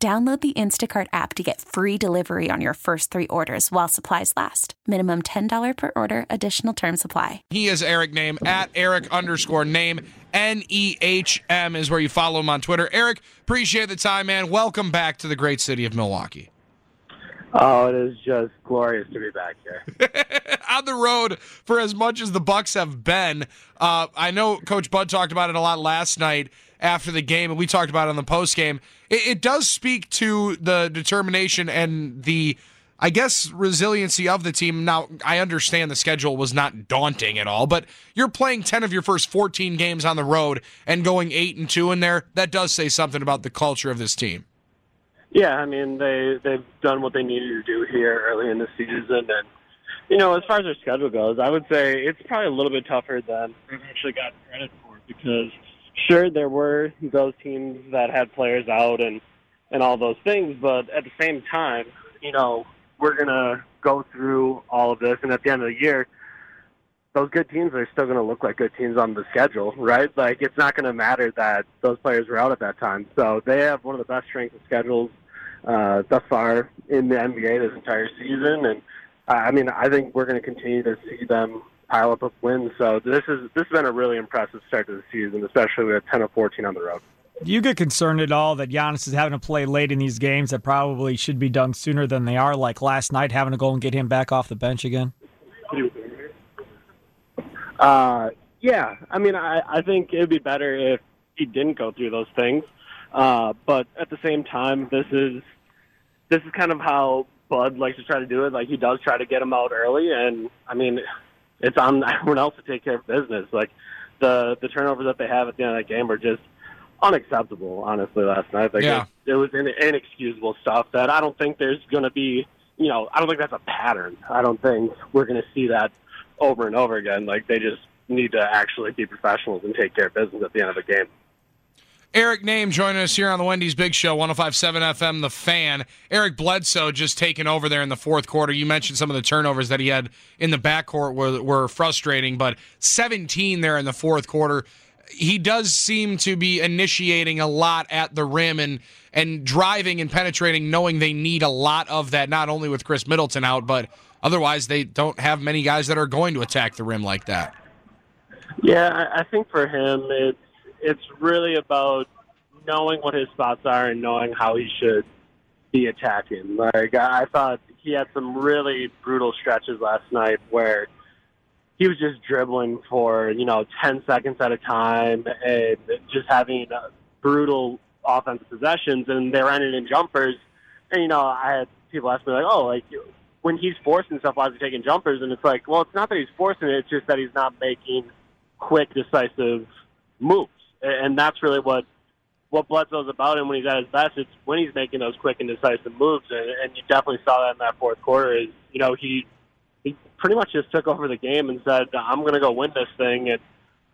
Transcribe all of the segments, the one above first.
Download the Instacart app to get free delivery on your first three orders while supplies last. Minimum $10 per order, additional term supply. He is Eric Nehm at Eric underscore name. N E H M is where you follow him on Twitter. Eric, appreciate the time, man. Welcome back to the great city of Milwaukee. Oh, it is just glorious to be back here. on the road for as much as the Bucks have been. Uh, I know Coach Bud talked about it a lot last night after the game, and we talked about it on the post game. It, it does speak to the determination and the, I guess, resiliency of the team. Now, I understand the schedule was not daunting at all, but you're playing 10 of your first 14 games on the road and going 8 and 2 in there. That does say something about the culture of this team. Yeah, I mean they they've done what they needed to do here early in the season, and you know as far as their schedule goes, I would say it's probably a little bit tougher than they've actually gotten credit for because sure there were those teams that had players out and and all those things, but at the same time, you know, we're gonna go through all of this, and at the end of the year, those good teams are still gonna look like good teams on the schedule, right? Like it's not gonna matter that those players were out at that time. So they have one of the best strength of schedules uh, thus far in the NBA this entire season, and uh, I mean, I think we're going to continue to see them pile up of wins. So this is this has been a really impressive start to the season, especially with 10 of 14 on the road. Do you get concerned at all that Giannis is having to play late in these games that probably should be done sooner than they are? Like last night, having to go and get him back off the bench again. Uh, yeah, I mean, I, I think it'd be better if he didn't go through those things. Uh, but at the same time, this is this is kind of how Bud likes to try to do it. Like he does try to get him out early, and I mean, it's on everyone else to take care of business. Like the the turnovers that they have at the end of that game are just unacceptable. Honestly, last night, like Yeah. it, it was in, inexcusable stuff that I don't think there's going to be. You know, I don't think that's a pattern. I don't think we're going to see that over and over again. Like they just need to actually be professionals and take care of business at the end of the game. Eric Nehm joining us here on the Wendy's Big Show, 1057 FM, The Fan. Eric Bledsoe just taking over there in the fourth quarter. You mentioned some of the turnovers that he had in the backcourt were, were frustrating, but 17 there in the fourth quarter. He does seem to be initiating a lot at the rim and, and driving and penetrating, knowing they need a lot of that, not only with Khris Middleton out, but otherwise they don't have many guys that are going to attack the rim like that. Yeah, I, think for him, it's it's really about knowing what his spots are and knowing how he should be attacking. Like I thought he had some really brutal stretches last night where he was just dribbling for you know ten seconds at a time and just having uh, brutal offensive possessions, and they were ending in jumpers. And you know, I had people ask me like, "Oh, like when he's forcing stuff, why is he taking jumpers?" And it's like, well, it's not that he's forcing it; it's just that he's not making quick, decisive moves, and that's really what what Bledsoe's about. And when he's at his best, it's when he's making those quick and decisive moves, and, and you definitely saw that in that fourth quarter. Is you know he he pretty much just took over the game and said, "I'm going to go win this thing." And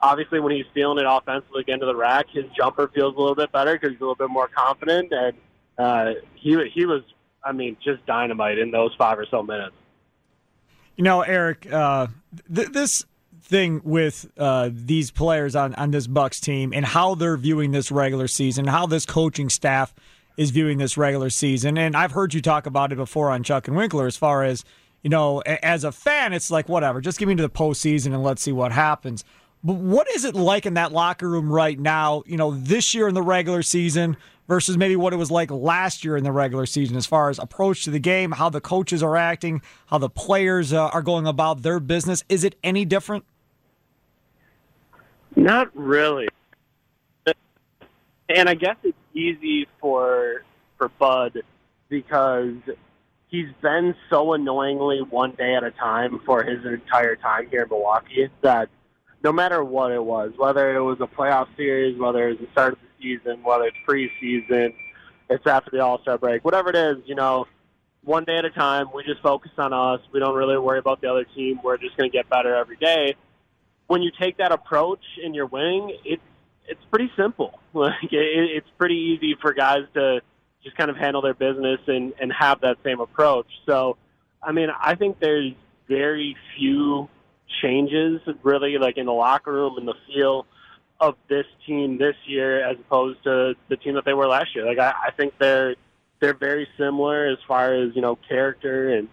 obviously, when he's feeling it offensively get into the rack, his jumper feels a little bit better because he's a little bit more confident, and uh, he he was, I mean, just dynamite in those five or so minutes. You know, Eric, uh, th- this thing with uh, these players on, on this Bucks team and how they're viewing this regular season, how this coaching staff is viewing this regular season. And I've heard you talk about it before on Chuck and Winkler as far as, you know, as a fan, it's like, whatever, just give me to the postseason and let's see what happens. But what is it like in that locker room right now, you know, this year in the regular season versus maybe what it was like last year in the regular season as far as approach to the game, how the coaches are acting, how the players uh, are going about their business? Is it any different? Not really. And I guess it's easy for for Bud because he's been so annoyingly one day at a time for his entire time here in Milwaukee that no matter what it was, whether it was a playoff series, whether it was the start of the season, whether it's preseason, it's after the All Star break. Whatever it is, you know, one day at a time. We just focus on us. We don't really worry about the other team. We're just going to get better every day. When you take that approach and you're winning, it's it's pretty simple. Like it, it's pretty easy for guys to just kind of handle their business and and have that same approach. So, I mean, I think there's very few changes really like in the locker room and the feel of this team this year as opposed to the team that they were last year. Like I, I think they're they're very similar as far as you know character and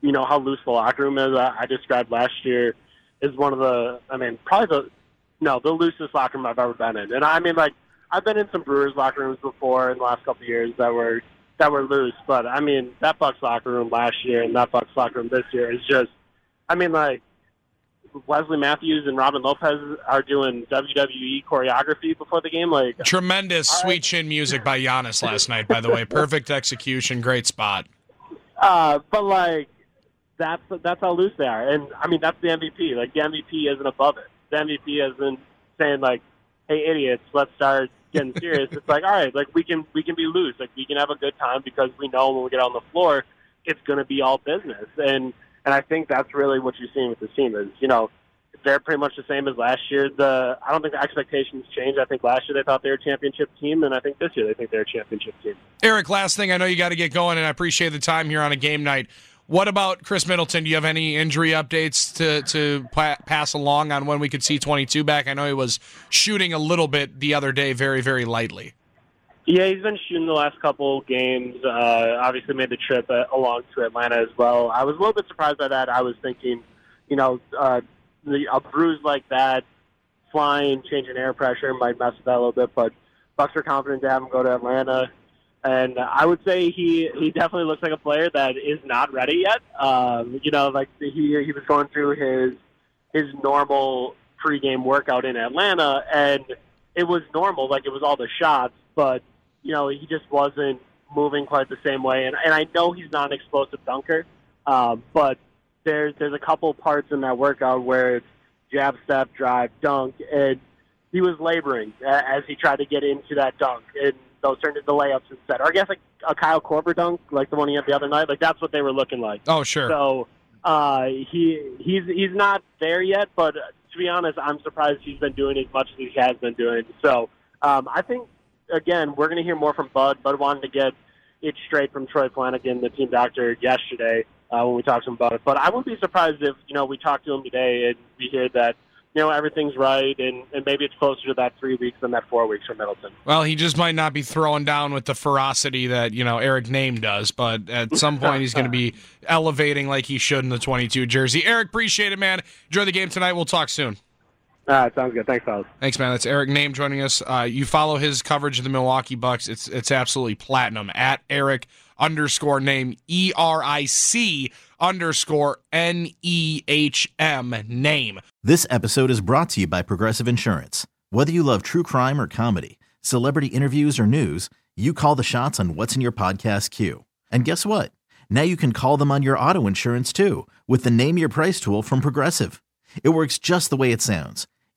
you know how loose the locker room is. I, I described last year is one of the I mean probably the no the loosest locker room I've ever been in. And I mean like I've been in some Brewers locker rooms before in the last couple of years that were that were loose, but I mean that Bucks locker room last year and that Bucks locker room this year is just I mean like Wesley Matthews and Robin Lopez are doing WWE choreography before the game. Like tremendous sweet right. chin music by Giannis last night. By the way, perfect execution, great spot. Uh, but like that's that's how loose they are, and I mean that's the MVP. Like the MVP isn't above it. The MVP isn't saying like, "Hey idiots, let's start getting serious." it's like, all right, like we can we can be loose, like we can have a good time because we know when we get on the floor, it's going to be all business and and I think that's really what you're seeing with the team is, you know, they're pretty much the same as last year. The I don't think the expectations changed. I think last year they thought they were a championship team, and I think this year they think they're a championship team. Eric, last thing I know you got to get going, and I appreciate the time here on a game night. What about Khris Middleton? Do you have any injury updates to to pa- pass along on when we could see 22 back? I know he was shooting a little bit the other day, very very lightly. Yeah, he's been shooting the last couple games. Uh, obviously, made the trip uh, along to Atlanta as well. I was a little bit surprised by that. I was thinking, you know, uh, the, a bruise like that, flying, changing air pressure might mess with that a little bit. But Bucks are confident to have him go to Atlanta, and I would say he he definitely looks like a player that is not ready yet. Um, you know, like he he was going through his his normal pregame workout in Atlanta, and it was normal, like it was all the shots, but you know, he just wasn't moving quite the same way. And, and I know he's not an explosive dunker, um, but there's there's a couple parts in that workout where it's jab, step, drive, dunk, and he was laboring as he tried to get into that dunk, and those turned into layups instead. Or I guess like a Kyle Korver dunk, like the one he had the other night. Like that's what they were looking like. Oh, sure. So uh, he he's he's not there yet, but to be honest, I'm surprised he's been doing as much as he has been doing. So um, I think again, we're going to hear more from Bud. Bud wanted to get it straight from Troy Flanagan, the team doctor, yesterday uh, when we talked to him about it. But I wouldn't be surprised if you know we talk to him today and we hear that you know everything's right and, and maybe it's closer to that three weeks than that four weeks for Middleton. Well, he just might not be throwing down with the ferocity that you know Eric Nehm does, but at some point he's going to be elevating like he should in the 22 jersey. Eric, appreciate it, man. Enjoy the game tonight. We'll talk soon. All right, sounds good. Thanks, fellas. Thanks, man. That's Eric Nehm joining us. Uh, you follow his coverage of the Milwaukee Bucks. It's it's absolutely platinum. At Eric underscore name E R I C underscore N E H M name. This episode is brought to you by Progressive Insurance. Whether you love true crime or comedy, celebrity interviews or news, you call the shots on what's in your podcast queue. And guess what? Now you can call them on your auto insurance too with the Name Your Price tool from Progressive. It works just the way it sounds